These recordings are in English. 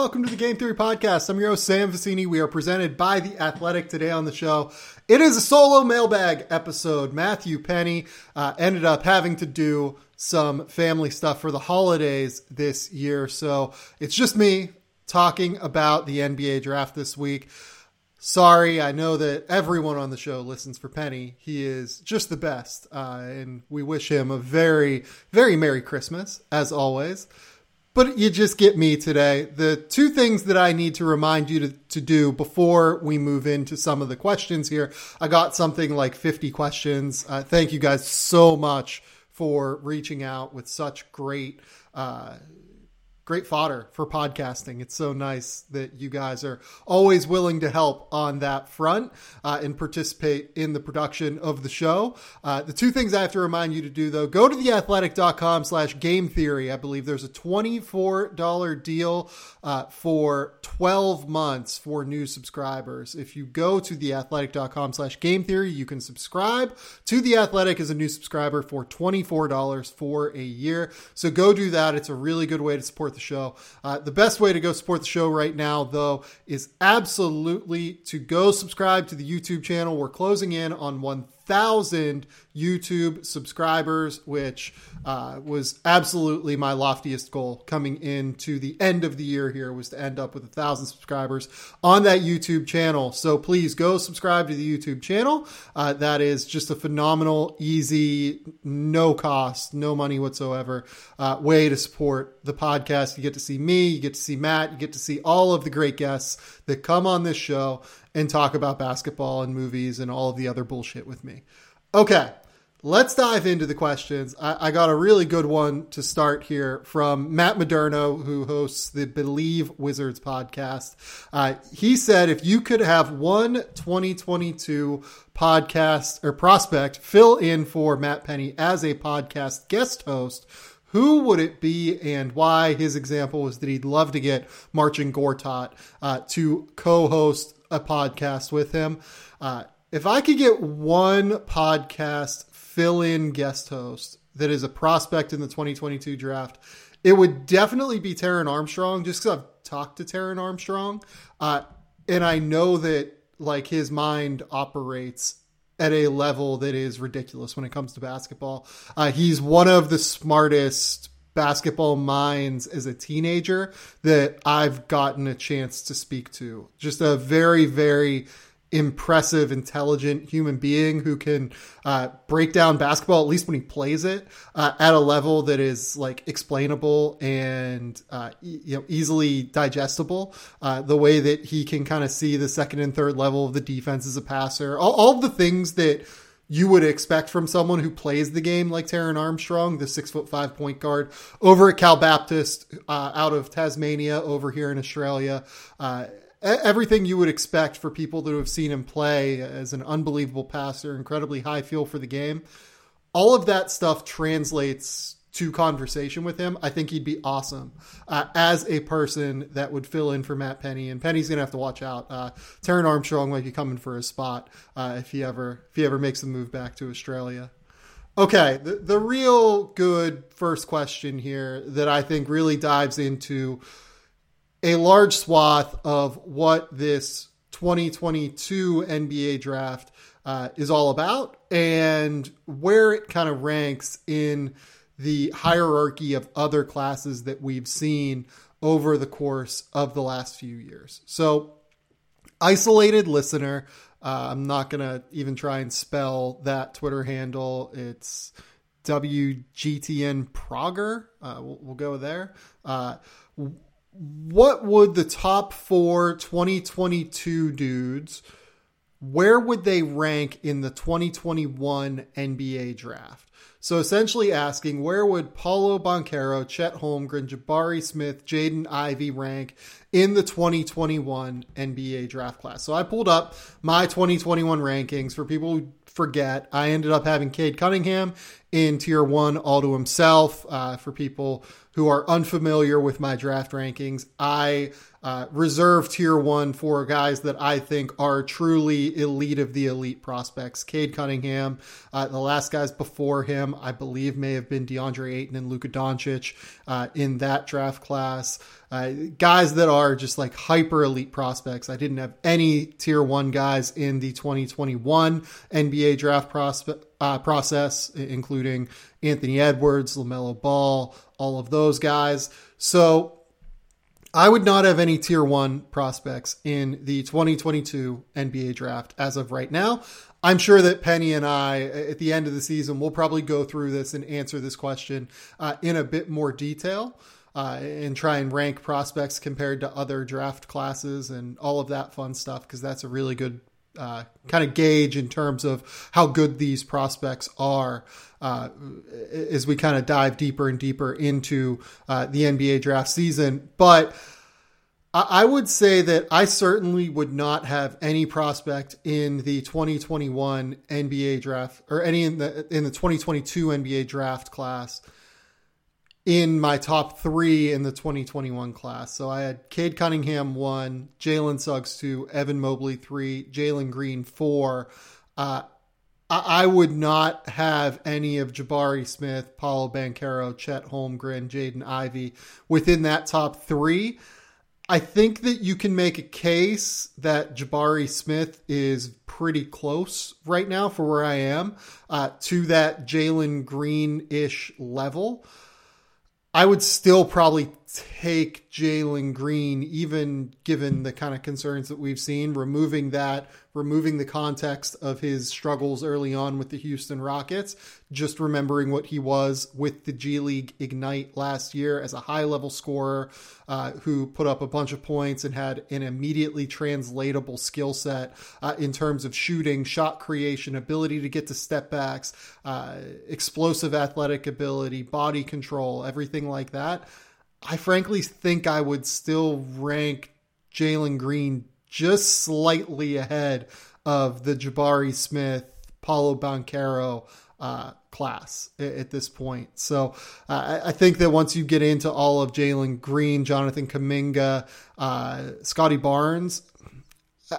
welcome to the Game Theory Podcast. I'm your host, Sam Vecenie. We are presented by The Athletic today on the show. It is a solo mailbag episode. Matthew Penny uh, ended up having to do some family stuff for the holidays this year. So it's just me talking about the NBA draft this week. Sorry, I know that everyone on the show listens for Penny. He is just the best. Uh, and we wish him a very, very Merry Christmas, as always but you just get me today. The two things that I need to remind you to, to do before we move into some of the questions here. I got something like 50 questions. Uh, thank you guys so much for reaching out with such great uh, great fodder for podcasting. It's so nice that you guys are always willing to help on that front uh, and participate in the production of the show. Uh, the two things I have to remind you to do though, go to theathletic.com slash game theory. I believe there's a $24 deal uh, for 12 months for new subscribers. If you go to theathletic.com slash game theory, you can subscribe to The Athletic as a new subscriber for $24 for a year. So go do that. It's a really good way to support the the show. Uh, the best way to go support the show right now, though, is absolutely to go subscribe to the YouTube channel. We're closing in on 1,000 YouTube subscribers, which uh, was absolutely my loftiest goal coming into the end of the year here was to end up with a thousand subscribers on that YouTube channel. So please go subscribe to the YouTube channel. Uh, that is just a phenomenal, easy, no cost, no money whatsoever uh, way to support the podcast. You get to see me, you get to see Matt, you get to see all of the great guests that come on this show and talk about basketball and movies and all of the other bullshit with me. Okay, let's dive into the questions. I, I, got a really good one to start here from Matt Moderno, who hosts the Believe Wizards podcast. Uh, he said, if you could have one 2022 podcast or prospect fill in for Matt Penny as a podcast guest host, who would it be and why? His example was that he'd love to get Marcin Gortat uh, to co-host a podcast with him. Uh, if I could get one podcast fill in guest host that is a prospect in the 2022 draft, it would definitely be Taran Armstrong, just because I've talked to Taran Armstrong. Uh, and I know that like his mind operates at a level that is ridiculous when it comes to basketball. Uh, he's one of the smartest basketball minds as a teenager that I've gotten a chance to speak to. Just a very, very impressive, intelligent human being who can uh, break down basketball, at least when he plays it, uh, at a level that is like explainable and uh, e- you know easily digestible. Uh, the way that he can kind of see the second and third level of the defense as a passer, all, all the things that you would expect from someone who plays the game like Taran Armstrong, the six foot five point guard over at Cal Baptist uh, out of Tasmania over here in Australia. Uh, everything you would expect for people that have seen him play as an unbelievable passer, incredibly high feel for the game. All of that stuff translates to conversation with him. I think he'd be awesome uh, as a person that would fill in for Matt Penny. And Penny's gonna have to watch out. Uh, Armstrong might be coming for his spot uh, if he ever if he ever makes the move back to Australia. Okay, the, the real good first question here that I think really dives into a large swath of what this 2022 NBA draft uh, is all about and where it kind of ranks in the hierarchy of other classes that we've seen over the course of the last few years. So, isolated listener, uh, I'm not going to even try and spell that Twitter handle. It's WGTN Prager. Uh, we'll, we'll, go there. Uh, what would the top four 2022 dudes where would they rank in the 2021 NBA draft? So essentially asking where would Paolo Banchero, Chet Holmgren, Jabari Smith, Jaden Ivey rank in the 2021 NBA draft class? So I pulled up my 2021 rankings for people who forget. I ended up having Cade Cunningham in tier one all to himself. Uh, for people who are unfamiliar with my draft rankings, I uh, reserve tier one for guys that I think are truly elite of the elite prospects. Cade Cunningham, uh, the last guys before him, I believe, may have been DeAndre Ayton and Luka Doncic uh, in that draft class. Uh, guys that are just like hyper elite prospects. I didn't have any tier one guys in the 2021 NBA draft prospe- uh, process, including Anthony Edwards, LaMelo Ball, all of those guys. So I would not have any tier one prospects in the 2022 NBA draft as of right now. I'm sure that Penny and I, at the end of the season, will probably go through this and answer this question uh, in a bit more detail uh, and try and rank prospects compared to other draft classes and all of that fun stuff because that's a really good uh, kind of gauge in terms of how good these prospects are uh, as we kind of dive deeper and deeper into uh, the NBA draft season. But I would say that I certainly would not have any prospect in the 2021 NBA draft or any in the in the 2022 NBA draft class in my top three in the 2021 class. So I had Cade Cunningham one, Jalen Suggs two, Evan Mobley three, Jalen Green four. Uh, I would not have any of Jabari Smith, Paolo Banchero, Chet Holmgren, Jaden Ivey within that top three. I think that you can make a case that Jabari Smith is pretty close right now for where I am uh, to that Jalen Green ish level. I would still probably take Jalen Green, even given the kind of concerns that we've seen, removing that removing the context of his struggles early on with the Houston Rockets, just remembering what he was with the G League Ignite last year as a high level scorer uh, who put up a bunch of points and had an immediately translatable skill set uh, in terms of shooting, shot creation, ability to get to step backs, uh, explosive athletic ability, body control, everything like that. I frankly think I would still rank Jalen Green just slightly ahead of the Jabari Smith, Paolo Banchero uh, class at, this point. So uh, I think that once you get into all of Jalen Green, Jonathan Kuminga, uh, Scottie Barnes,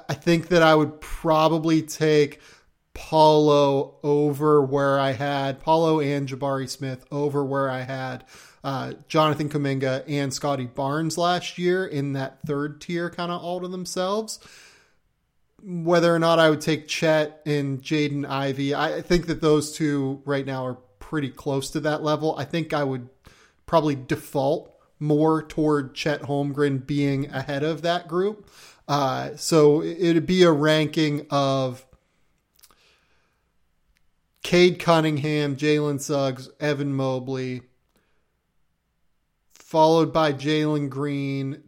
I think that I would probably take Paolo over where I had Paolo and Jabari Smith over where I had uh, Jonathan Kuminga and Scottie Barnes last year in that third tier, kind of all to themselves. Whether or not I would take Chet and Jaden Ivey, I think that those two right now are pretty close to that level. I think I would probably default more toward Chet Holmgren being ahead of that group. Uh, so it'd be a ranking of Cade Cunningham, Jalen Suggs, Evan Mobley, followed by Jalen Green,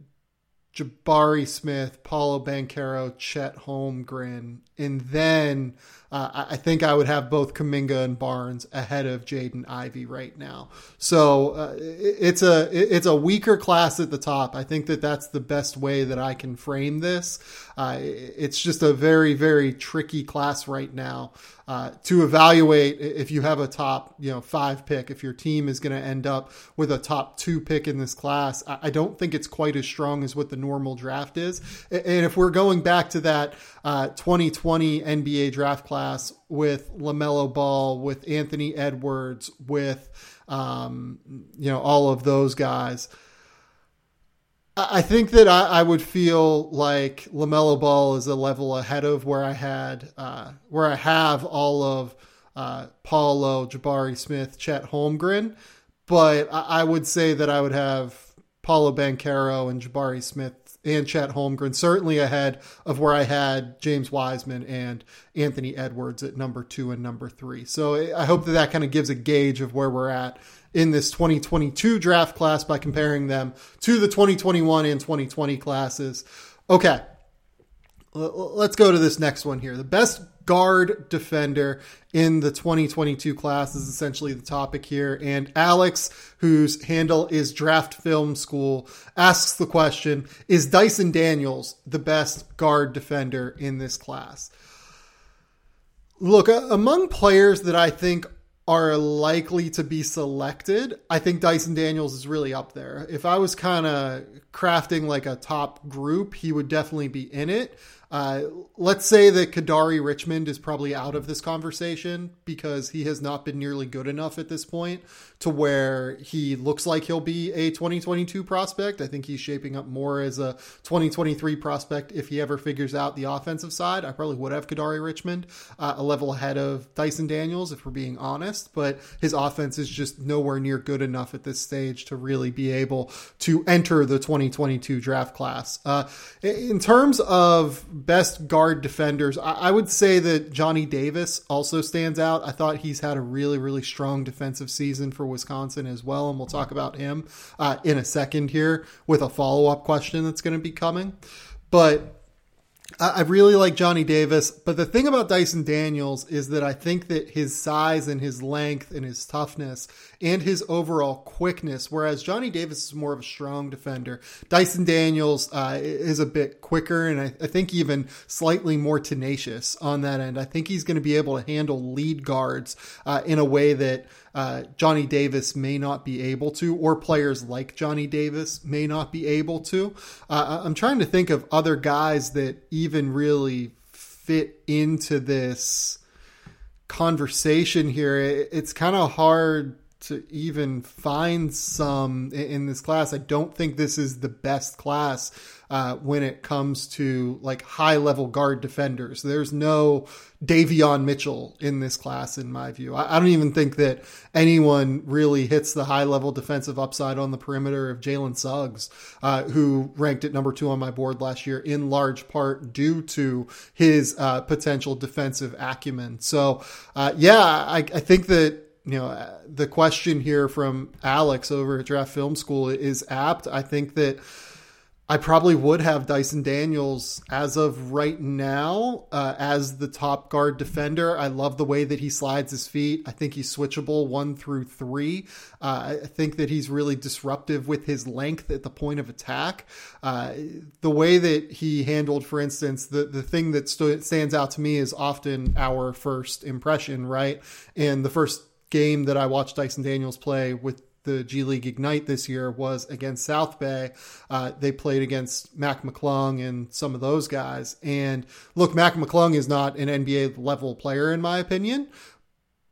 Jabari Smith, Paolo Banchero, Chet Holmgren, and then uh, I think I would have both Kuminga and Barnes ahead of Jaden Ivey right now. So uh, it's a it's a weaker class at the top. I think that that's the best way that I can frame this. Uh, it's just a very very tricky class right now uh, to evaluate if you have a top, you know, five pick, if your team is going to end up with a top two pick in this class. I, don't think it's quite as strong as what the normal draft is. And if we're going back to that uh, 2020 NBA draft class with LaMelo Ball, with Anthony Edwards, with, um, you know, all of those guys. I think that I, I, would feel like LaMelo Ball is a level ahead of where I had, uh, where I have all of uh, Paolo, Jabari Smith, Chet Holmgren, but I, I, would say that I would have Paolo Banchero and Jabari Smith and Chet Holmgren certainly ahead of where I had James Wiseman and Anthony Edwards at number two and number three. So I hope that that kind of gives a gauge of where we're at in this 2022 draft class by comparing them to the 2021 and 2020 classes. Okay. Let's go to this next one here. The best guard defender in the 2022 class is essentially the topic here. And Alex, whose handle is Draft Film School, asks the question Is Dyson Daniels the best guard defender in this class? Look, uh, among players that I think are likely to be selected, I think Dyson Daniels is really up there. If I was kind of crafting like a top group, he would definitely be in it. Uh, let's say that Kadary Richmond is probably out of this conversation because he has not been nearly good enough at this point to where he looks like he'll be a 2022 prospect. I think he's shaping up more as a 2023 prospect if he ever figures out the offensive side. I probably would have Kadary Richmond uh, a level ahead of Dyson Daniels if we're being honest, but his offense is just nowhere near good enough at this stage to really be able to enter the 2022 draft class. Uh, in terms of best guard defenders, I, I would say that Johnny Davis also stands out. I thought he's had a really, really strong defensive season for Wisconsin as well, and we'll talk about him uh, in a second here with a follow up question that's going to be coming. But I really like Johnny Davis, but the thing about Dyson Daniels is that I think that his size and his length and his toughness and his overall quickness, whereas Johnny Davis is more of a strong defender, Dyson Daniels uh, is a bit quicker and I, I, think even slightly more tenacious on that end. I think he's going to be able to handle lead guards uh, in a way that uh, Johnny Davis may not be able to, or players like Johnny Davis may not be able to. Uh, I'm trying to think of other guys that even really fit into this conversation here. It's kind of hard to even find some in this class. I don't think this is the best class uh, when it comes to like high level guard defenders. There's no Davion Mitchell in this class, in my view. I, I don't even think that anyone really hits the high level defensive upside on the perimeter of Jalen Suggs, uh, who ranked at number two on my board last year, in large part due to his uh, potential defensive acumen. So, uh, yeah, I, I think that you know the question here from Alex over at Draft Film School is apt. I think that I probably would have Dyson Daniels as of right now uh, as the top guard defender. I love the way that he slides his feet. I think he's switchable one through three. Uh, I think that he's really disruptive with his length at the point of attack. Uh, the way that he handled, for instance, the, the thing that st- stands out to me is often our first impression, right? And the first game that I watched Dyson Daniels play with the G League Ignite this year was against South Bay. Uh, they played against Mac McClung and some of those guys. And look, Mac McClung is not an NBA level player, in my opinion,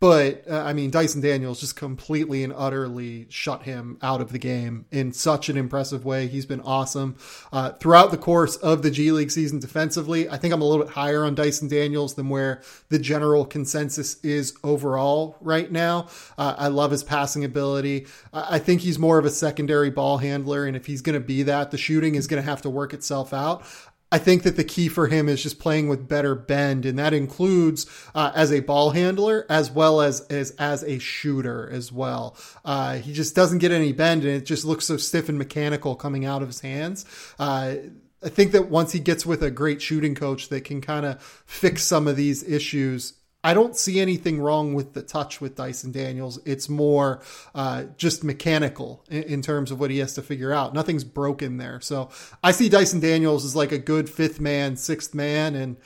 but uh, I mean, Dyson Daniels just completely and utterly shut him out of the game in such an impressive way. He's been awesome uh, throughout the course of the G League season defensively. I think I'm a little bit higher on Dyson Daniels than where the general consensus is overall right now. Uh, I love his passing ability. I think he's more of a secondary ball handler, and if he's going to be that, the shooting is going to have to work itself out. I think that the key for him is just playing with better bend, and that includes uh, as a ball handler as well as as as a shooter as well. Uh, he just doesn't get any bend, and it just looks so stiff and mechanical coming out of his hands. Uh, I think that once he gets with a great shooting coach that can kind of fix some of these issues, I don't see anything wrong with the touch with Dyson Daniels. It's more uh, just mechanical in, in, terms of what he has to figure out. Nothing's broken there. So I see Dyson Daniels as like a good fifth man, sixth man. And,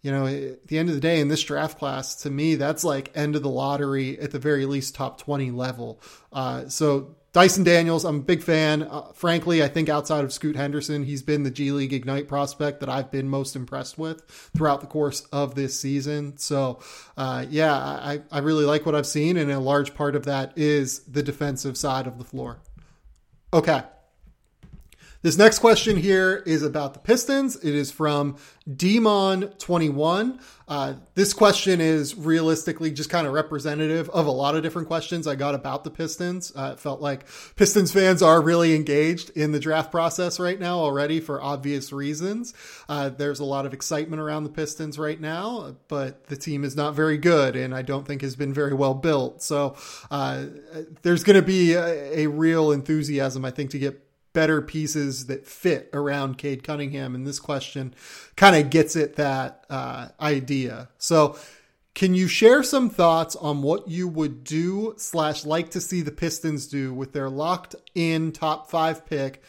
you know, at the end of the day, in this draft class, to me, that's like end of the lottery at the very least top 20 level. Uh, so Dyson Daniels, I'm a big fan. Uh, frankly, I think outside of Scoot Henderson, he's been the G League Ignite prospect that I've been most impressed with throughout the course of this season. So, uh, yeah, I, I really like what I've seen, and a large part of that is the defensive side of the floor. Okay. This next question here is about the Pistons. It is from Demon21. Uh, this question is realistically just kind of representative of a lot of different questions I got about the Pistons. Uh, it felt like Pistons fans are really engaged in the draft process right now already for obvious reasons. Uh, there's a lot of excitement around the Pistons right now, but the team is not very good and I don't think has been very well built. So uh, there's going to be a, a real enthusiasm, I think, to get better pieces that fit around Cade Cunningham. And this question kind of gets at that uh, idea. So, can you share some thoughts on what you would do slash like to see the Pistons do with their locked in top five pick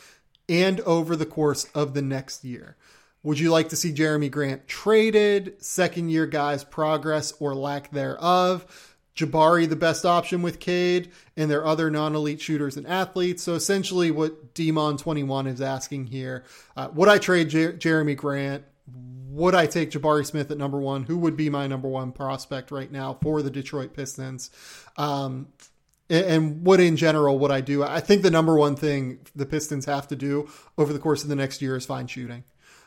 and over the course of the next year? Would you like to see Jerami Grant traded, second year guys progress or lack thereof? Jabari the best option with Cade and their other non-elite shooters and athletes. So essentially, what Demon Twenty One is asking here: uh, Would I trade Jer- Jerami Grant? would I take Jabari Smith at number one? Who would be my number one prospect right now for the Detroit Pistons? Um, and what in general would I do? I think the number one thing the Pistons have to do over the course of the next year is find shooting.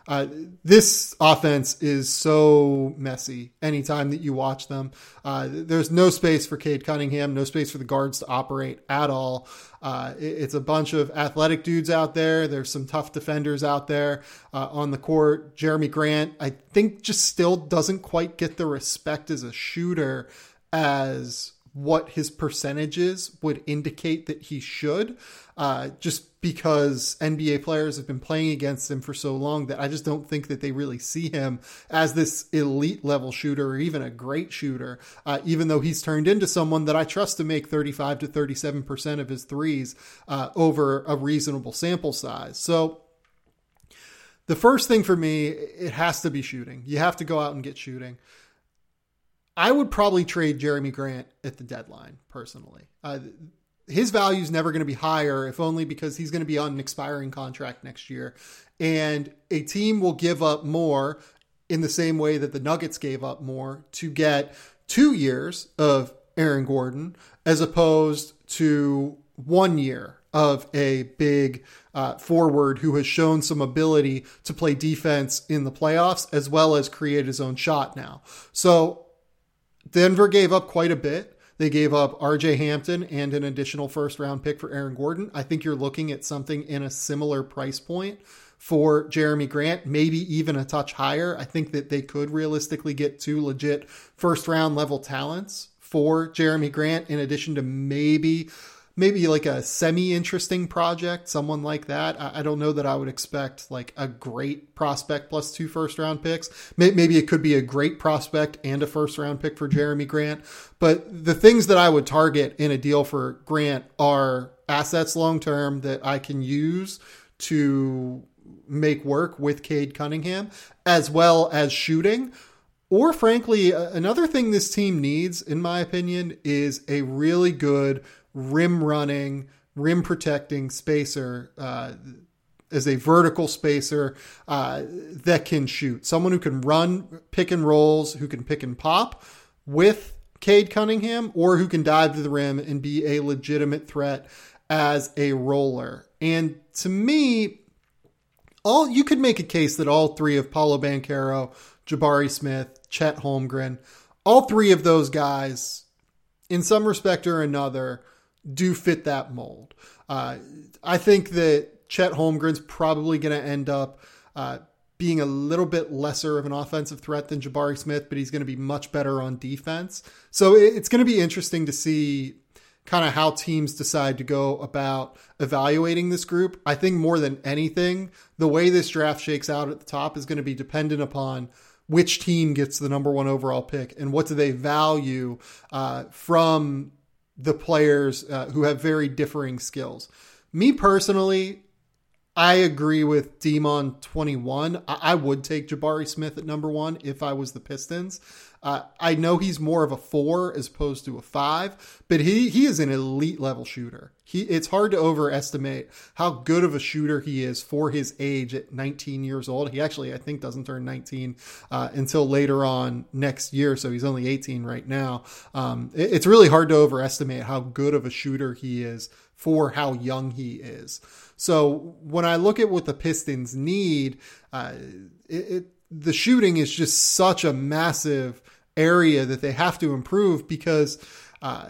Uh, this offense is so messy anytime that you watch them. Uh, there's no space for Cade Cunningham, no space for the guards to operate at all. Uh, it, it's a bunch of athletic dudes out there. There's some tough defenders out there uh, on the court. Jerami Grant, I think, just still doesn't quite get the respect as a shooter as what his percentages would indicate that he should, uh, just because NBA players have been playing against him for so long that I just don't think that they really see him as this elite level shooter or even a great shooter, uh, even though he's turned into someone that I trust to make 35 to 37% of his threes uh, over a reasonable sample size. So, the first thing for me, it has to be shooting. You have to go out and get shooting. I would probably trade Jerami Grant at the deadline, personally. Uh, his value is never going to be higher, if only because he's going to be on an expiring contract next year. And a team will give up more in the same way that the Nuggets gave up more to get two years of Aaron Gordon as opposed to one year of a big uh, forward who has shown some ability to play defense in the playoffs as well as create his own shot now. So Denver gave up quite a bit. They gave up RJ Hampton and an additional first round pick for Aaron Gordon. I think you're looking at something in a similar price point for Jerami Grant, maybe even a touch higher. I think that they could realistically get two legit first round level talents for Jerami Grant, in addition to maybe maybe like a semi interesting project, someone like that. I, I, don't know that I would expect like a great prospect plus two first round picks. Maybe it could be a great prospect and a first round pick for Jerami Grant. But the things that I would target in a deal for Grant are assets long term that I can use to make work with Cade Cunningham, as well as shooting. Or frankly, another thing this team needs, in my opinion, is a really good rim running, rim protecting spacer uh, as a vertical spacer uh, that can shoot. Someone who can run pick and rolls, who can pick and pop with Cade Cunningham, or who can dive to the rim and be a legitimate threat as a roller. And to me, all you could make a case that all three of Paolo Banchero, Jabari Smith, Chet Holmgren, all three of those guys, in some respect or another, do fit that mold. Uh, I think that Chet Holmgren's probably going to end up uh, being a little bit lesser of an offensive threat than Jabari Smith, but he's going to be much better on defense. So it's going to be interesting to see kind of how teams decide to go about evaluating this group. I think more than anything, the way this draft shakes out at the top is going to be dependent upon which team gets the number one overall pick and what do they value uh, from the players uh, who have very differing skills. Me personally, I agree with Demon 21. I, I would take Jabari Smith at number one if I was the Pistons. Uh, I know he's more of a four as opposed to a five, but he he is an elite level shooter. He it's hard to overestimate how good of a shooter he is for his age at 19 years old. He actually I think doesn't turn 19 uh, until later on next year, so he's only 18 right now. Um, it, it's really hard to overestimate how good of a shooter he is for how young he is. So when I look at what the Pistons need, uh, it, it the shooting is just such a massive area that they have to improve because uh,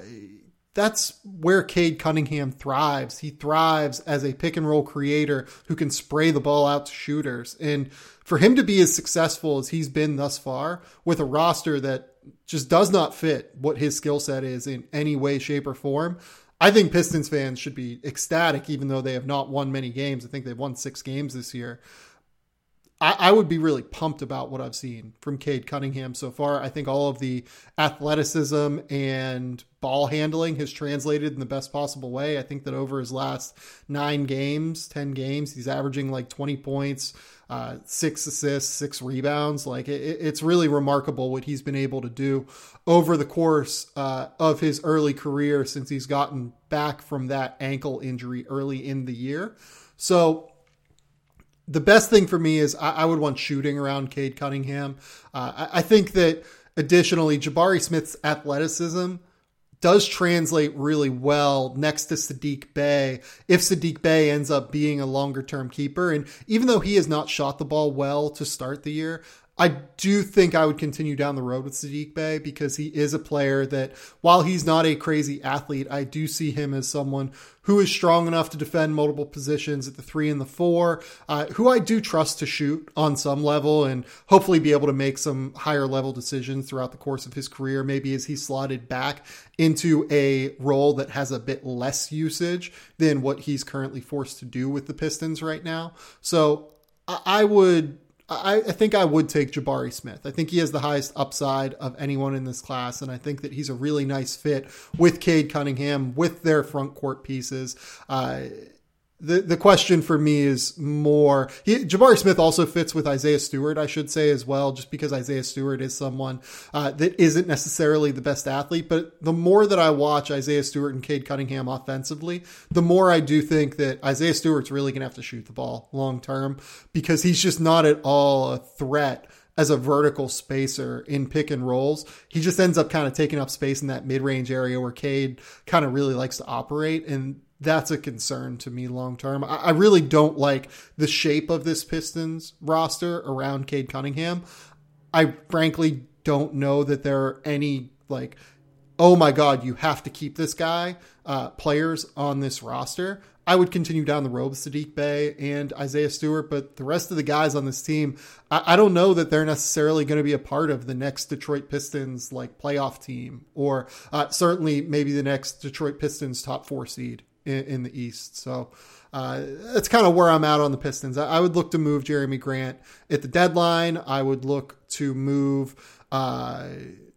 that's where Cade Cunningham thrives. He thrives as a pick and roll creator who can spray the ball out to shooters. And for him to be as successful as he's been thus far with a roster that just does not fit what his skill set is in any way, shape, or form, I think Pistons fans should be ecstatic, even though they have not won many games. I think they've won six games this year. I, I, would be really pumped about what I've seen from Cade Cunningham so far. I think all of the athleticism and ball handling has translated in the best possible way. I think that over his last nine games, 10 games, he's averaging like 20 points, uh, six assists, six rebounds. Like it, it's really remarkable what he's been able to do over the course uh, of his early career since he's gotten back from that ankle injury early in the year. So the best thing for me is I, I would want shooting around Cade Cunningham. Uh, I, I think that additionally, Jabari Smith's athleticism does translate really well next to Saddiq Bey if Saddiq Bey ends up being a longer term keeper. And even though he has not shot the ball well to start the year, I do think I would continue down the road with Saddiq Bey because he is a player that, while he's not a crazy athlete, I do see him as someone who is strong enough to defend multiple positions at the three and the four, uh, who I do trust to shoot on some level and hopefully be able to make some higher level decisions throughout the course of his career. Maybe as he's slotted back into a role that has a bit less usage than what he's currently forced to do with the Pistons right now. So I would I, I, think I would take Jabari Smith. I think he has the highest upside of anyone in this class, and I think that he's a really nice fit with Cade Cunningham with their front court pieces. Uh, the the question for me is more he, Jabari Smith also fits with Isaiah Stewart, I should say as well, just because Isaiah Stewart is someone uh, that isn't necessarily the best athlete. But the more that I watch Isaiah Stewart and Cade Cunningham offensively, the more I do think that Isaiah Stewart's really going to have to shoot the ball long term because he's just not at all a threat as a vertical spacer in pick and rolls. He just ends up kind of taking up space in that mid range area where Cade kind of really likes to operate. And that's a concern to me long term. I, I, really don't like the shape of this Pistons roster around Cade Cunningham. I frankly don't know that there are any like, oh my god, you have to keep this guy uh, players on this roster. I would continue down the road with Saddiq Bey and Isaiah Stewart, but the rest of the guys on this team, I, I don't know that they're necessarily going to be a part of the next Detroit Pistons like playoff team, or uh, certainly maybe the next Detroit Pistons top four seed in, in the East. So uh, that's kind of where I'm at on the Pistons. I, I, would look to move Jerami Grant at the deadline. I would look to move uh,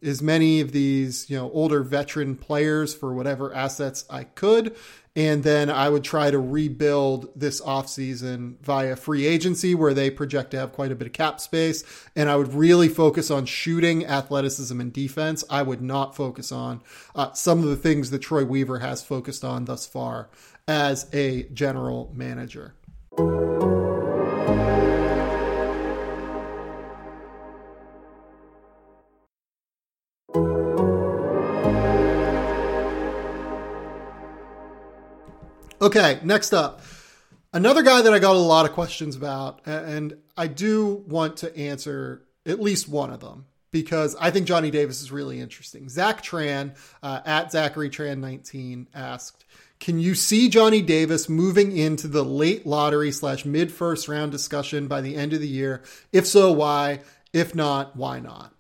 as many of these, you know, older veteran players for whatever assets I could. And then I would try to rebuild this offseason via free agency where they project to have quite a bit of cap space. And I would really focus on shooting, athleticism, and defense. I would not focus on uh, some of the things that Troy Weaver has focused on thus far as a general manager. Okay, next up. Another guy that I got a lot of questions about, and I do want to answer at least one of them because I think Johnny Davis is really interesting. Zach Tran uh, at Zachary Tran 19 asked, can you see Johnny Davis moving into the late lottery slash mid first round discussion by the end of the year? If so, why? If not, why not?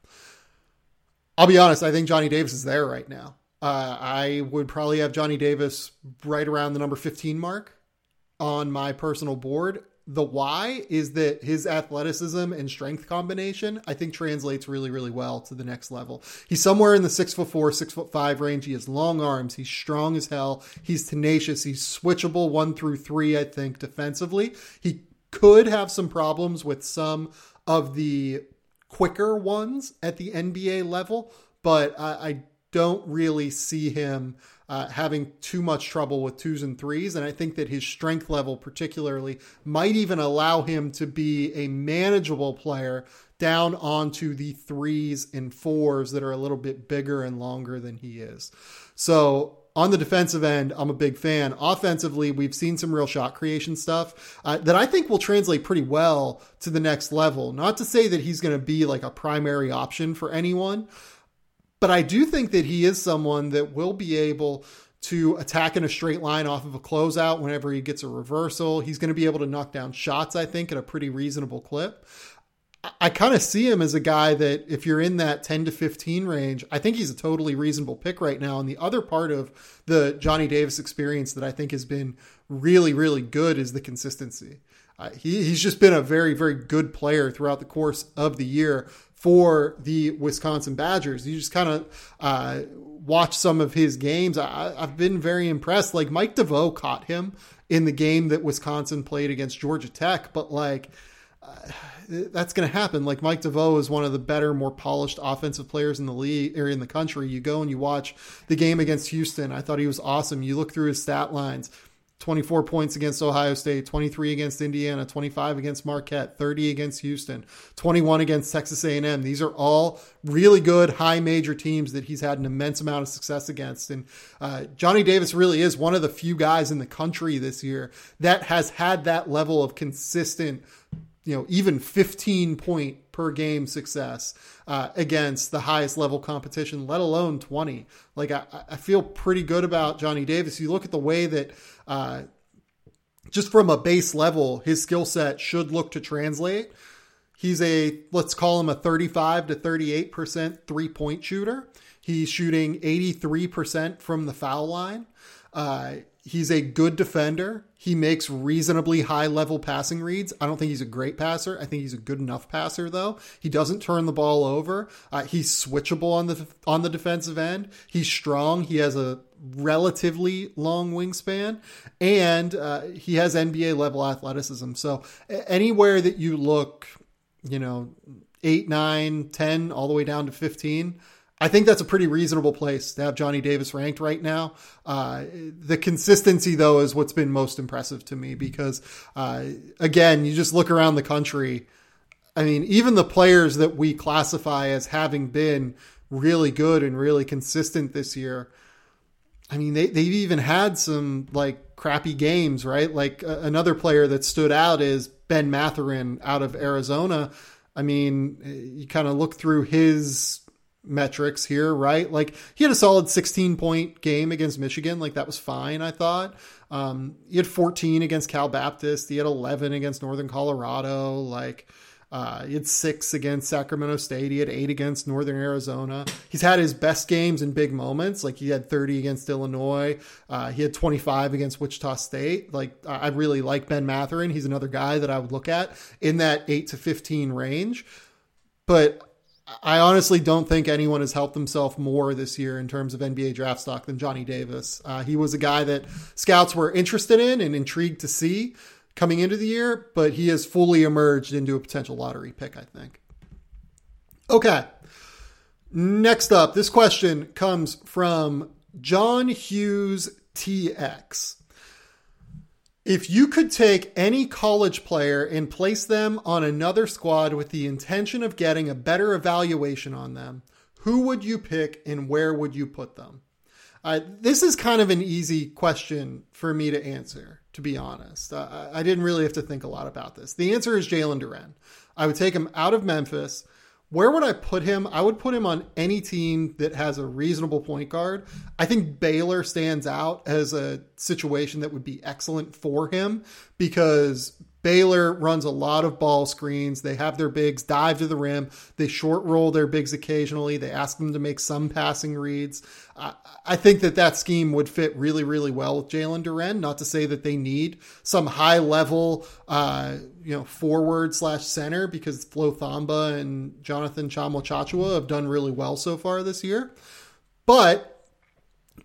I'll be honest, I think Johnny Davis is there right now. Uh, I would probably have Johnny Davis right around the number 15 mark on my personal board. The why is that his athleticism and strength combination, I think, translates really, really well to the next level. He's somewhere in the six foot four, six foot five range. He has long arms. He's strong as hell. He's tenacious. He's switchable one through three, I think, defensively. He could have some problems with some of the quicker ones at the NBA level, but I, I don't really see him uh, having too much trouble with twos and threes. And I think that his strength level, particularly, might even allow him to be a manageable player down onto the threes and fours that are a little bit bigger and longer than he is. So on the defensive end, I'm a big fan. Offensively, we've seen some real shot creation stuff uh, that I think will translate pretty well to the next level. Not to say that he's going to be like a primary option for anyone, but I do think that he is someone that will be able to attack in a straight line off of a closeout whenever he gets a reversal. He's going to be able to knock down shots, I think, at a pretty reasonable clip. I kind of see him as a guy that if you're in that 10 to 15 range, I think he's a totally reasonable pick right now. And the other part of the Johnny Davis experience that I think has been really, really good is the consistency. Uh, he, he's just been a very, very good player throughout the course of the year for the Wisconsin Badgers. You just kind of uh, watch some of his games. I, have been very impressed. Like Mike DeVoe caught him in the game that Wisconsin played against Georgia Tech, but like. Uh, that's going to happen. Like Mike DeVoe is one of the better, more polished offensive players in the league or in the country. You go and you watch the game against Houston. I thought he was awesome. You look through his stat lines 24 points against Ohio State, 23 against Indiana, 25 against Marquette, 30 against Houston, 21 against Texas A&M. These are all really good high major teams that he's had an immense amount of success against. And uh, Johnny Davis really is one of the few guys in the country this year that has had that level of consistent, you know, even 15 point per game success uh, against the highest level competition, let alone 20. Like, I, I, feel pretty good about Johnny Davis. You look at the way that uh, just from a base level, his skill set should look to translate. He's a, let's call him a 35 to 38% three point shooter. He's shooting 83% from the foul line. Uh, he's a good defender. He makes reasonably high level passing reads. I don't think he's a great passer. I think he's a good enough passer though. He doesn't turn the ball over. Uh, he's switchable on the on the defensive end. He's strong. He has a relatively long wingspan and uh, he has NBA level athleticism. So anywhere that you look, you know, 8, 9, 10 all the way down to 15, I think that's a pretty reasonable place to have Johnny Davis ranked right now. Uh, the consistency, though, is what's been most impressive to me because, uh, again, you just look around the country. I mean, even the players that we classify as having been really good and really consistent this year, I mean, they, they've even had some like crappy games, right? Like uh, another player that stood out is Ben Mathurin out of Arizona. I mean, you kind of look through his metrics here, right? Like he had a solid 16 point game against Michigan. Like that was fine, I thought. Um, he had 14 against Cal Baptist. He had 11 against Northern Colorado. Like, uh, he had six against Sacramento State. He had eight against Northern Arizona. He's had his best games in big moments. Like he had 30 against Illinois. Uh, he had 25 against Wichita State. Like I really like Ben Mathurin. He's another guy that I would look at in that eight to 15 range. But I honestly don't think anyone has helped himself more this year in terms of NBA draft stock than Johnny Davis. Uh, he was a guy that scouts were interested in and intrigued to see coming into the year, but he has fully emerged into a potential lottery pick, I think. Okay. Next up, this question comes from John Hughes TX. If you could take any college player and place them on another squad with the intention of getting a better evaluation on them, who would you pick and where would you put them? Uh, this is kind of an easy question for me to answer, to be honest. Uh, I didn't really have to think a lot about this. The answer is Jalen Duren. I would take him out of Memphis where would I put him? I would put him on any team that has a reasonable point guard. I think Baylor stands out as a situation that would be excellent for him because Baylor runs a lot of ball screens. They have their bigs dive to the rim. They short roll their bigs occasionally. They ask them to make some passing reads. I, I think that that scheme would fit really, really well with Jalen Duren. Not to say that they need some high level, uh, you know, forward slash center because Flo Thamba and Jonathan Tchamwa Tchatchoua have done really well so far this year. But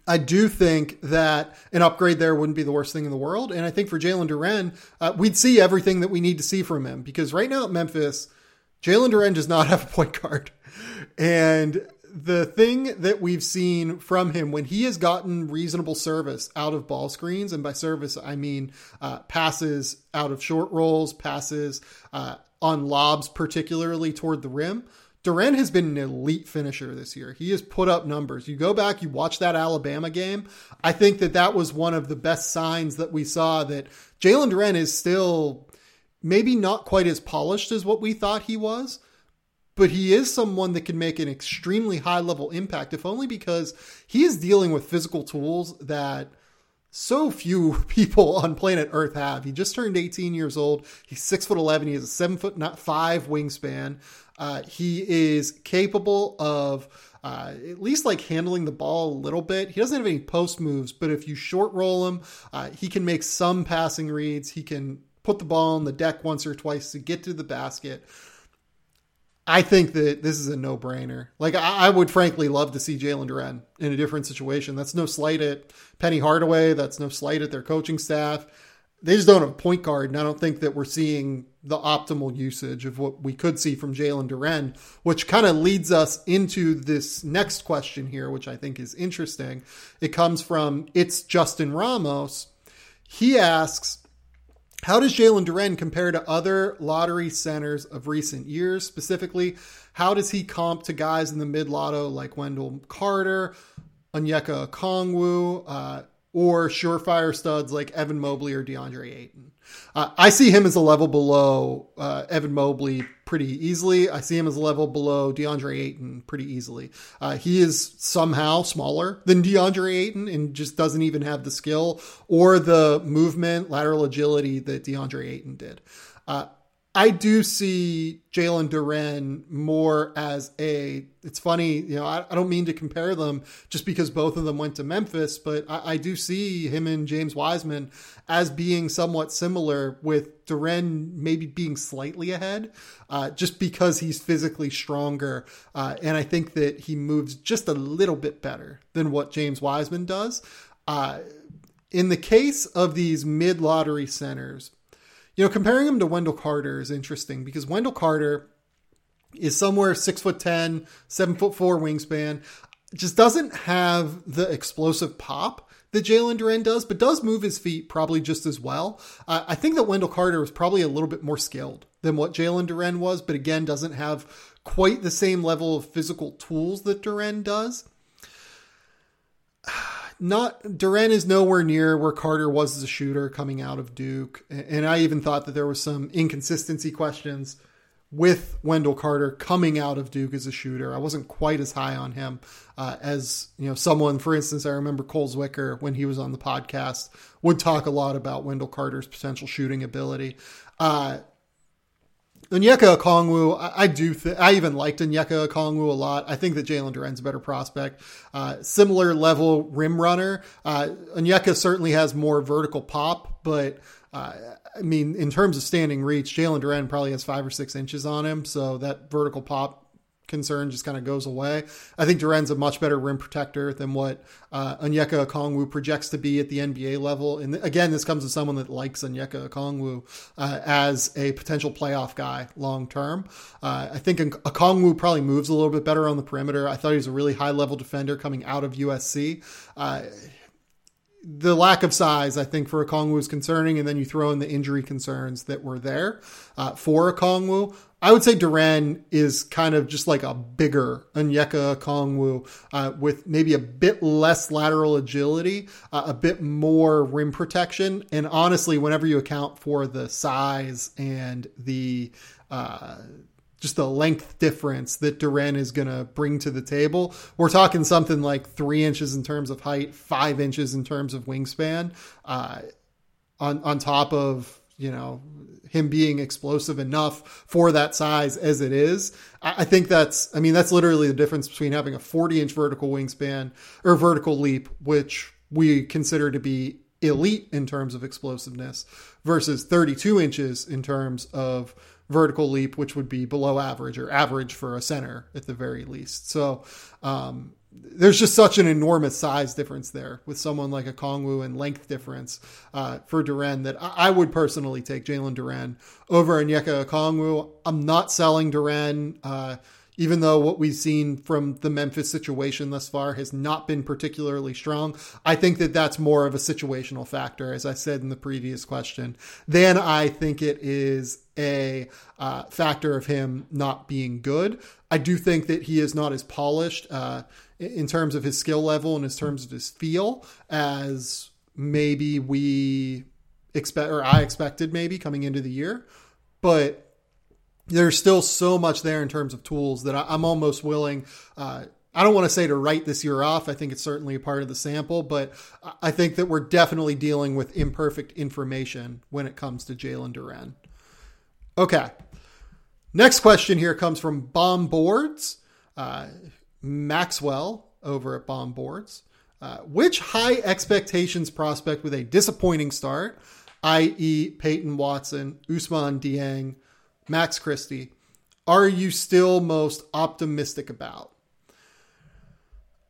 I do think that an upgrade there wouldn't be the worst thing in the world. And I think for Jalen Duren, uh, we'd see everything that we need to see from him because right now at Memphis, Jalen Duren does not have a point guard. And the thing that we've seen from him when he has gotten reasonable service out of ball screens, and by service, I mean uh, passes out of short rolls, passes uh, on lobs, particularly toward the rim Duren has been an elite finisher this year. He has put up numbers. You go back, you watch that Alabama game. I think that that was one of the best signs that we saw that Jalen Duren is still maybe not quite as polished as what we thought he was, but he is someone that can make an extremely high level impact, if only because he is dealing with physical tools that so few people on planet Earth have. He just turned 18 years old. He's six foot 11. He has a seven foot five wingspan. Uh, he is capable of uh, at least like handling the ball a little bit. He doesn't have any post moves, but if you short roll him, uh, he can make some passing reads. He can put the ball on the deck once or twice to get to the basket. I think that this is a no brainer. Like, I, I, would frankly love to see Jalen Duren in a different situation. That's no slight at Penny Hardaway. That's no slight at their coaching staff they just don't have a point guard, and I don't think that we're seeing the optimal usage of what we could see from Jalen Duren, which kind of leads us into this next question here, which I think is interesting. It comes from It's Justin Ramos. he asks, how does Jalen Duren compare to other lottery centers of recent years? Specifically, how does he comp to guys in the mid lotto like Wendell Carter, Onyeka Okongwu, uh, or surefire studs like Evan Mobley or DeAndre Ayton? Uh, I see him as a level below uh, Evan Mobley pretty easily. I see him as a level below DeAndre Ayton pretty easily. Uh, he is somehow smaller than DeAndre Ayton and just doesn't even have the skill or the movement, lateral agility that DeAndre Ayton did. I do see Jalen Duren more as a. It's funny, you know. I, I, don't mean to compare them just because both of them went to Memphis, but I, I do see him and James Wiseman as being somewhat similar, with Duren maybe being slightly ahead, uh, just because he's physically stronger, uh, and I think that he moves just a little bit better than what James Wiseman does. Uh, in the case of these mid lottery centers, you know, comparing him to Wendell Carter is interesting because Wendell Carter is somewhere six foot ten, seven foot four wingspan, just doesn't have the explosive pop that Jalen Duren does, but does move his feet probably just as well. Uh, I think that Wendell Carter was probably a little bit more skilled than what Jalen Duren was, but again, doesn't have quite the same level of physical tools that Duren does not Duren is nowhere near where Carter was as a shooter coming out of Duke, and I even thought that there was some inconsistency questions with Wendell Carter coming out of Duke as a shooter. I wasn't quite as high on him uh, as you know someone. For instance, I remember Cole Zwicker when he was on the podcast would talk a lot about Wendell Carter's potential shooting ability. Uh, Onyeka Okongwu, I, do. Th- I even liked Onyeka Okongwu a lot. I think that Jalen Duren's a better prospect. Uh, similar level rim runner. Uh, Onyeka certainly has more vertical pop, but uh, I mean, in terms of standing reach, Jalen Duren probably has five or six inches on him, so that vertical pop concern just kind of goes away. I think Duren's a much better rim protector than what uh, Onyeka Okongwu projects to be at the NBA level. And again, this comes to someone that likes Onyeka Okongwu uh, as a potential playoff guy long term. Uh, I think Okongwu probably moves a little bit better on the perimeter. I thought he was a really high level defender coming out of USC. Uh, the lack of size, I think, for a Okongwu is concerning, and then you throw in the injury concerns that were there uh, for Okongwu. I would say Duren is kind of just like a bigger Onyeka Okongwu uh, with maybe a bit less lateral agility, uh, a bit more rim protection, and honestly, whenever you account for the size and the uh, just the length difference that Duren is going to bring to the table. We're talking something like three inches in terms of height, five inches in terms of wingspan, uh, on on top of you know him being explosive enough for that size as it is. I, I think that's I mean that's literally the difference between having a 40 inch vertical wingspan or vertical leap, which we consider to be elite in terms of explosiveness, versus 32 inches in terms of vertical leap, which would be below average or average for a center at the very least. So um, there's just such an enormous size difference there with someone like a Kongwu and length difference uh, for Duren that I, I would personally take Jalen Duren over Onyeka Okongwu. I'm not selling Duren. Uh, even though what we've seen from the Memphis situation thus far has not been particularly strong, I think that that's more of a situational factor, as I said in the previous question, than I think it is a uh, factor of him not being good. I do think that he is not as polished uh, in terms of his skill level and in terms of his feel as maybe we expect or I expected maybe coming into the year. But there's still so much there in terms of tools that I, am almost willing. Uh, I don't want to say to write this year off. I think it's certainly a part of the sample, but I think that we're definitely dealing with imperfect information when it comes to Jalen Duren. Okay. Next question here comes from Bomb Boards. Uh, Maxwell over at Bomb Boards. Uh, which high expectations prospect with a disappointing start, i.e., Peyton Watson, Ousmane Dieng, Max Christie, are you still most optimistic about?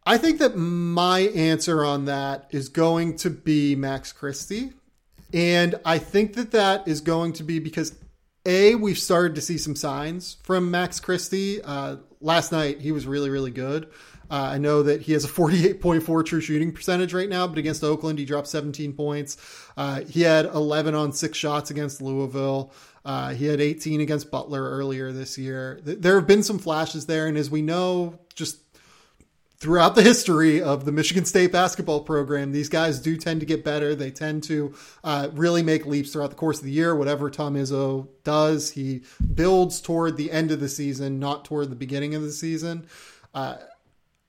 I think that my answer on that is going to be Max Christie. And I think that that is going to be because A, we've started to see some signs from Max Christie. Uh, last night, he was really, really good. Uh, I know that he has a 48.4 true shooting percentage right now, but against Oakland, he dropped 17 points. Uh, he had 11 on six shots against Louisville. Uh, he had 18 against Butler earlier this year. There have been some flashes there, and as we know, just throughout the history of the Michigan State basketball program, these guys do tend to get better. They tend to uh, really make leaps throughout the course of the year. Whatever Tom Izzo does, he builds toward the end of the season, not toward the beginning of the season. Uh,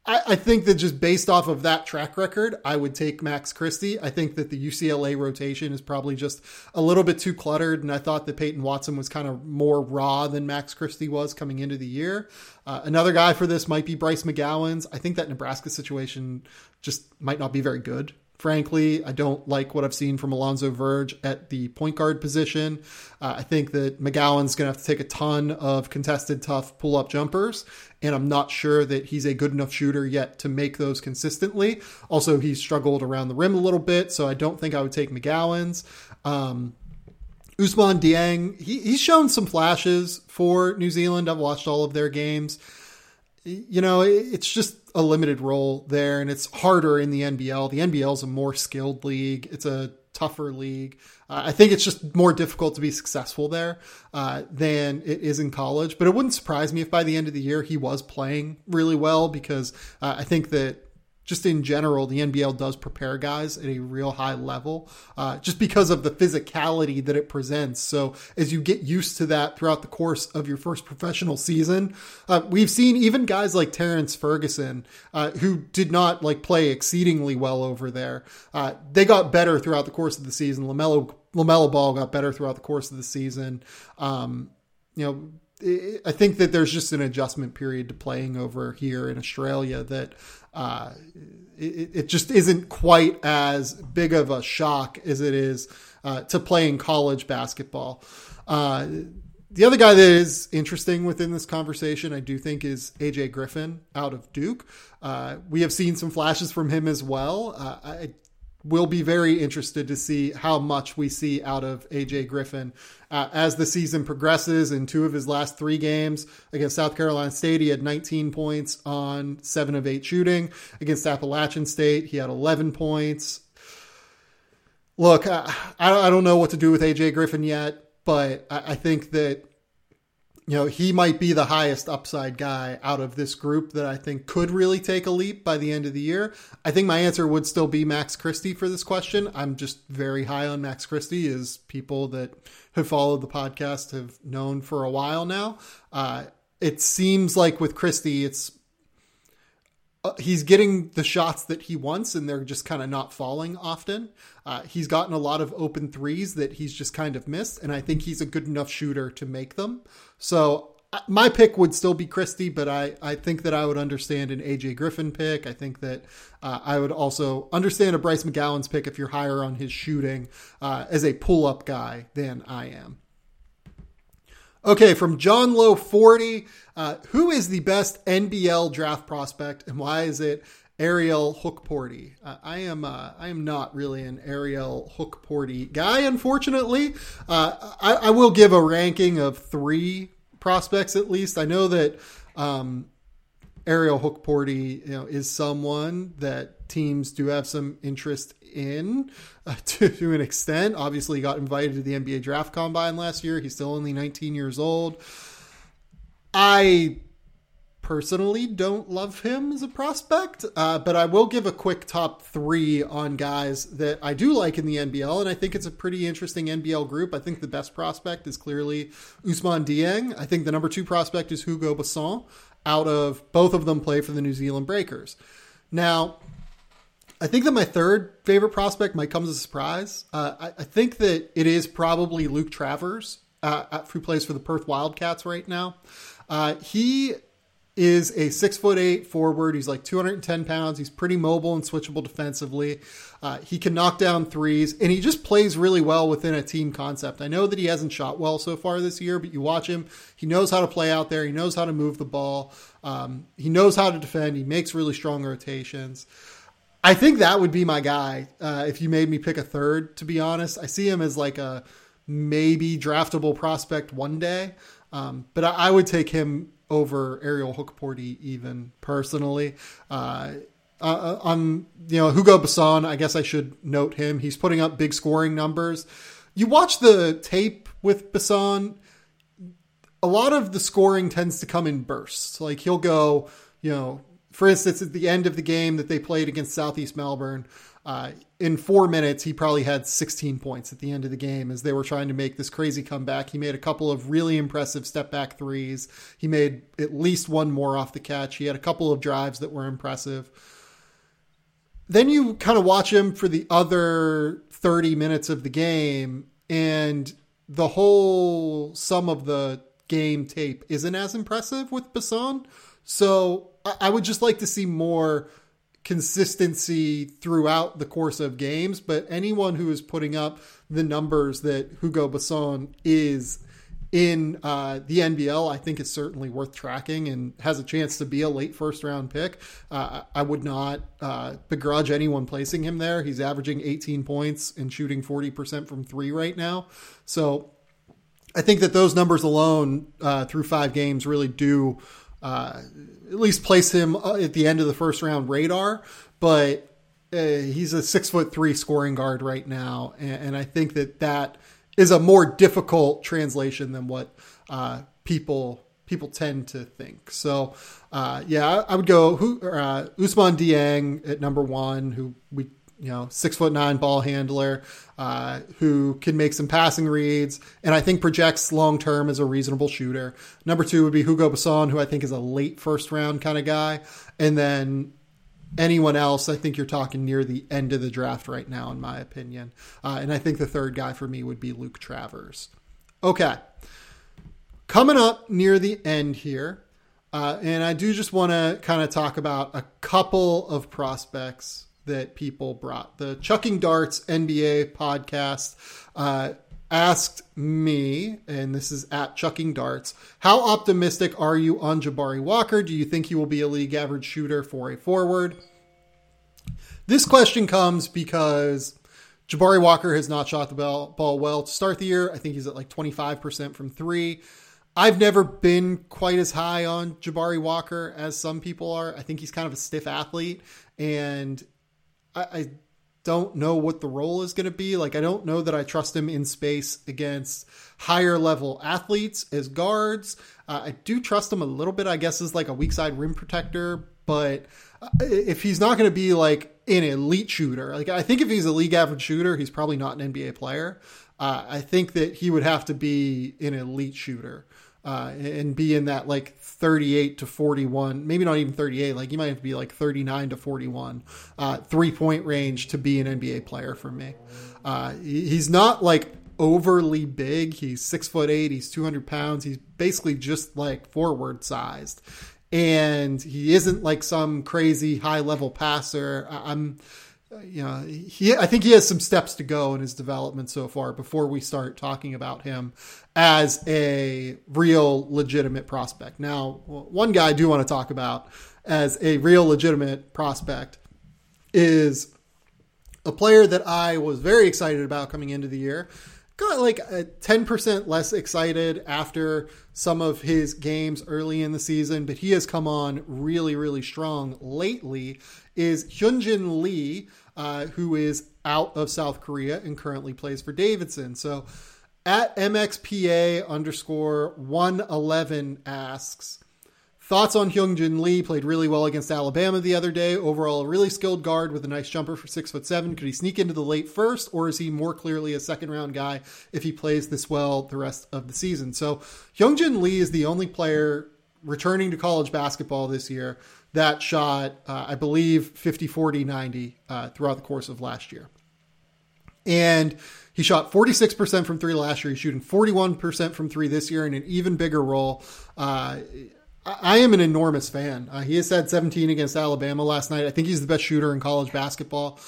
I, I think that just based off of that track record, I would take Max Christie. I think that the UCLA rotation is probably just a little bit too cluttered, and I thought that Peyton Watson was kind of more raw than Max Christie was coming into the year. Uh, another guy for this might be Bryce McGowens. I think that Nebraska situation just might not be very good frankly. I don't like what I've seen from Alonzo Verge at the point guard position. Uh, I think that McGowens going to have to take a ton of contested, tough pull up jumpers, and I'm not sure that he's a good enough shooter yet to make those consistently. Also, he's struggled around the rim a little bit, so I don't think I would take McGowens. Um, Ousmane Dieng, he, he's shown some flashes for New Zealand. I've watched all of their games. You know, it's just a limited role there, and it's harder in the NBL. The NBL is a more skilled league. It's a tougher league. Uh, I think it's just more difficult to be successful there uh, than it is in college. But it wouldn't surprise me if by the end of the year he was playing really well because uh, I think that just in general, the NBL does prepare guys at a real high level, uh, just because of the physicality that it presents. So as you get used to that throughout the course of your first professional season, uh, we've seen even guys like Terrence Ferguson, uh, who did not like play exceedingly well over there. Uh, they got better throughout the course of the season. LaMelo LaMelo Ball got better throughout the course of the season. Um, you know, I think that there's just an adjustment period to playing over here in Australia that uh, it, it, just isn't quite as big of a shock as it is uh, to playing college basketball. Uh, the other guy that is interesting within this conversation, I do think, is AJ Griffin out of Duke. Uh, we have seen some flashes from him as well. Uh, I will be very interested to see how much we see out of AJ Griffin uh, as the season progresses. In two of his last three games against South Carolina State, he had 19 points on seven of eight shooting. Against Appalachian State, he had 11 points. Look, I, I don't know what to do with AJ Griffin yet, but I, I think that you know, he might be the highest upside guy out of this group that I think could really take a leap by the end of the year. I think my answer would still be Max Christie for this question. I'm just very high on Max Christie, as people that have followed the podcast have known for a while now. Uh, it seems like with Christie, it's uh, he's getting the shots that he wants and they're just kind of not falling often. Uh, he's gotten a lot of open threes that he's just kind of missed, and I think he's a good enough shooter to make them. So uh, my pick would still be Christie, but I, I think that I would understand an AJ Griffin pick. I think that uh, I would also understand a Bryce McGowens pick if you're higher on his shooting as a pull up guy than I am. Okay, from John Low 40, uh, who is the best NBL draft prospect and why is it Ariel Hukporti? Uh, I am uh, I am not really an Ariel Hukporti guy, unfortunately. Uh, I, I, will give a ranking of three prospects at least. I know that um, Ariel Hukporti, you know, is someone that teams do have some interest in uh, to, to, an extent. Obviously, he got invited to the NBA draft combine last year. He's still only 19 years old. I personally don't love him as a prospect, uh, but I will give a quick top three on guys that I do like in the NBL, and I think it's a pretty interesting NBL group. I think the best prospect is clearly Ousmane Dieng. I think the number two prospect is Hugo Besson. Out of both of them, play for the New Zealand Breakers. Now, I think that my third favorite prospect might come as a surprise. Uh, I, I, think that it is probably Luke Travers, uh, who plays for the Perth Wildcats right now. Uh, he is a six foot eight forward. He's like 210 pounds. He's pretty mobile and switchable defensively. Uh, he can knock down threes, and he just plays really well within a team concept. I know that he hasn't shot well so far this year, but you watch him. He knows how to play out there. He knows how to move the ball. Um, he knows how to defend. He makes really strong rotations. I think that would be my guy uh, if you made me pick a third. To be honest, I see him as like a maybe draftable prospect one day, um, but I, I, would take him over Ariel Hukporti even personally. Uh, uh, on you know Hugo Besson, I guess I should note him. He's putting up big scoring numbers. You watch the tape with Besson, a lot of the scoring tends to come in bursts. Like he'll go, you know, for instance, at the end of the game that they played against Southeast Melbourne, uh, in four minutes, he probably had 16 points at the end of the game as they were trying to make this crazy comeback. He made a couple of really impressive step back threes. He made at least one more off the catch. He had a couple of drives that were impressive. Then you kind of watch him for the other 30 minutes of the game, and the whole sum of the game tape isn't as impressive with Besson. So I would just like to see more consistency throughout the course of games. But anyone who is putting up the numbers that Hugo Besson is in uh, the NBL, I think is certainly worth tracking and has a chance to be a late first round pick. Uh, I would not uh, begrudge anyone placing him there. He's averaging 18 points and shooting 40% from three right now. So I think that those numbers alone uh, through five games really do uh, at least place him uh, at the end of the first round radar. But uh, he's a six foot three scoring guard right now, and, and, I think that that is a more difficult translation than what uh, people people tend to think. So, uh, yeah, I, I, would go who, uh, Ousmane Dieng at number one, who we you know, six foot nine ball handler uh, who can make some passing reads and I think projects long term as a reasonable shooter. Number two would be Hugo Besson, who I think is a late first round kind of guy. And then anyone else, I think you're talking near the end of the draft right now, in my opinion. Uh, and I think the third guy for me would be Luke Travers. Okay. Coming up near the end here, uh, and I do just want to kind of talk about a couple of prospects that people brought. The Chucking Darts NBA podcast uh, asked me, and this is at Chucking Darts, how optimistic are you on Jabari Walker? Do you think he will be a league average shooter for a forward? This question comes because Jabari Walker has not shot the ball, well to start the year. I think he's at like 25% from three. I've never been quite as high on Jabari Walker as some people are. I think he's kind of a stiff athlete, and I, I don't know what the role is going to be. Like, I don't know that I trust him in space against higher level athletes as guards. Uh, I do trust him a little bit, I guess, as like a weak side rim protector. But uh, if he's not going to be like an elite shooter, like I think if he's a league average shooter, he's probably not an NBA player. Uh, I think that he would have to be an elite shooter uh, and be in that like 38 to 41, maybe not even 38, like you might have to be like 39 to 41 uh, three point range to be an NBA player for me. Uh, he's not like overly big. He's six foot eight. He's 200 pounds. He's basically just like forward sized. And he isn't like some crazy high level passer. I'm, you know, he, I think he has some steps to go in his development so far before we start talking about him as a real legitimate prospect. Now, one guy I do want to talk about as a real legitimate prospect is a player that I was very excited about coming into the year. Got like uh, a 10% less excited after some of his games early in the season, but he has come on really, really strong lately. Is Hyunjin Lee, uh, who is out of South Korea and currently plays for Davidson. So at MXPA underscore 111 asks, Thoughts on Hyunjin Lee played really well against Alabama the other day. Overall, a really skilled guard with a nice jumper for six foot seven. Could he sneak into the late first, or is he more clearly a second round guy if he plays this well the rest of the season? So Hyunjin Lee is the only player returning to college basketball this year that shot, uh, I believe, 50, 40, 90 uh, throughout the course of last year. And he shot 46% from three last year. He's shooting 41% from three this year in an even bigger role. Uh, I am an enormous fan. Uh, he has had 17 against Alabama last night. I think he's the best shooter in college basketball.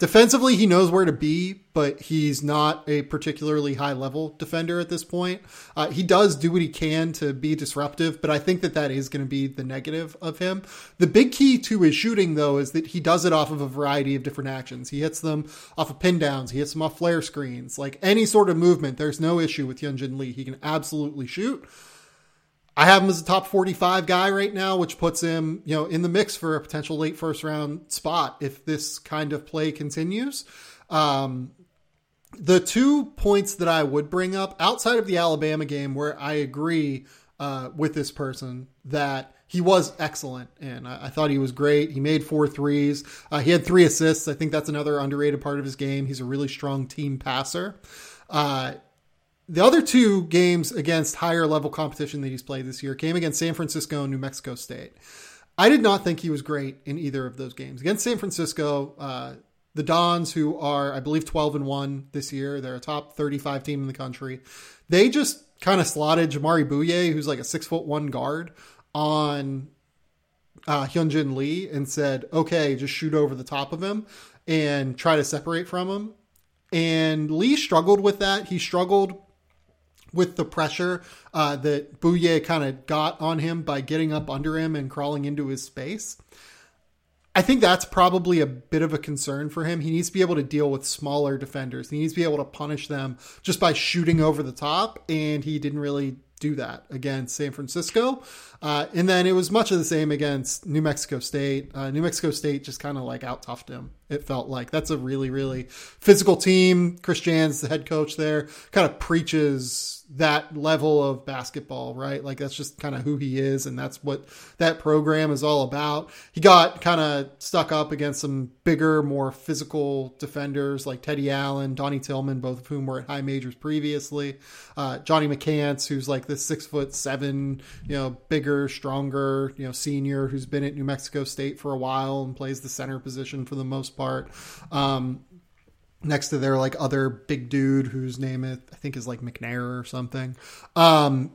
Defensively, he knows where to be, but he's not a particularly high level defender at this point. Uh, he does do what he can to be disruptive, but I think that that is going to be the negative of him. The big key to his shooting, though, is that he does it off of a variety of different actions. He hits them off of pin downs, he hits them off flare screens, like any sort of movement. There's no issue with Hyunjin Lee. He can absolutely shoot. I have him as a top 45 guy right now, which puts him, you know, in the mix for a potential late first round spot if this kind of play continues. Um, the two points that I would bring up outside of the Alabama game, where I agree uh, with this person that he was excellent and I, I, thought he was great. He made four threes. Uh, he had three assists. I think that's another underrated part of his game. He's a really strong team passer. Uh, the other two games against higher level competition that he's played this year came against San Francisco and New Mexico State. I did not think he was great in either of those games. Against San Francisco, uh, the Dons, who are, I believe, 12 and 1 this year, they're a top 35 team in the country. They just kind of slotted Jamari Bouyea, who's like a six foot one guard, on uh, Hyunjin Lee and said, okay, just shoot over the top of him and try to separate from him. And Lee struggled with that. He struggled with the pressure uh, that Bouyea kind of got on him by getting up under him and crawling into his space. I think that's probably a bit of a concern for him. He needs to be able to deal with smaller defenders. He needs to be able to punish them just by shooting over the top, and he didn't really do that against San Francisco. Uh, and then it was much of the same against New Mexico State. Uh, New Mexico State just kind of like out toughed him. It felt like that's a really, really physical team. Chris Jans, the head coach there, kind of preaches that level of basketball, right? Like that's just kind of who he is, and that's what that program is all about. He got kind of stuck up against some bigger, more physical defenders like Teddy Allen, Donnie Tillman, both of whom were at high majors previously. Uh, Johnny McCants, who's like this six foot seven, you know, bigger, stronger, you know, senior who's been at New Mexico State for a while and plays the center position for the most part. Um, next to their like other big dude whose name it I think is like McNair or something. Um,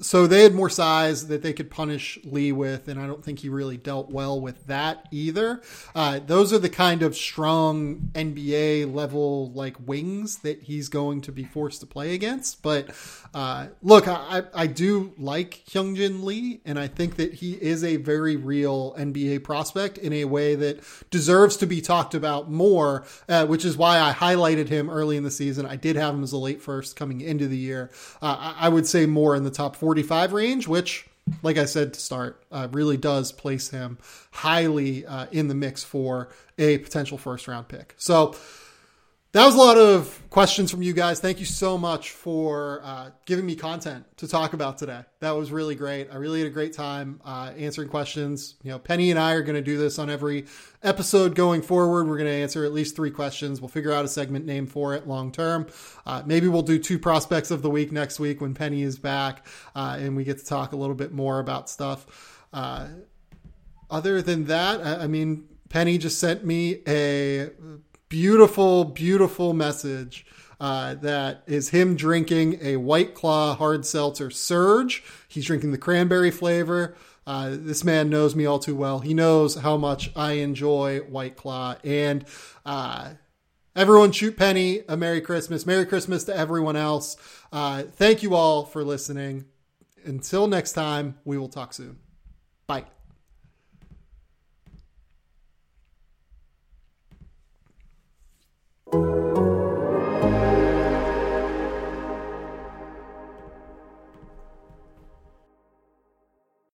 so they had more size that they could punish Lee with, and I don't think he really dealt well with that either. Uh, those are the kind of strong NBA level like wings that he's going to be forced to play against. But uh, look, I, I do like Hyunjin Lee, and I think that he is a very real NBA prospect in a way that deserves to be talked about more, uh, which is why I highlighted him early in the season. I did have him as a late first coming into the year. Uh, I would say more in the top 45 range, which, like I said to start, uh, really does place him highly uh, in the mix for a potential first round pick. So, that was a lot of questions from you guys. Thank you so much for uh, giving me content to talk about today. That was really great. I really had a great time uh, answering questions. You know, Penny and I are going to do this on every episode going forward. We're going to answer at least three questions. We'll figure out a segment name for it long term. Uh, maybe we'll do two prospects of the week next week when Penny is back uh, and we get to talk a little bit more about stuff. Uh, other than that, I, I mean, Penny just sent me a beautiful, beautiful message uh, that is him drinking a White Claw hard seltzer Surge. He's drinking the cranberry flavor. Uh, this man knows me all too well. He knows how much I enjoy White Claw. And uh, everyone, shoot Penny a Merry Christmas. Merry Christmas to everyone else. Uh, thank you all for listening. Until next time, we will talk soon. Bye.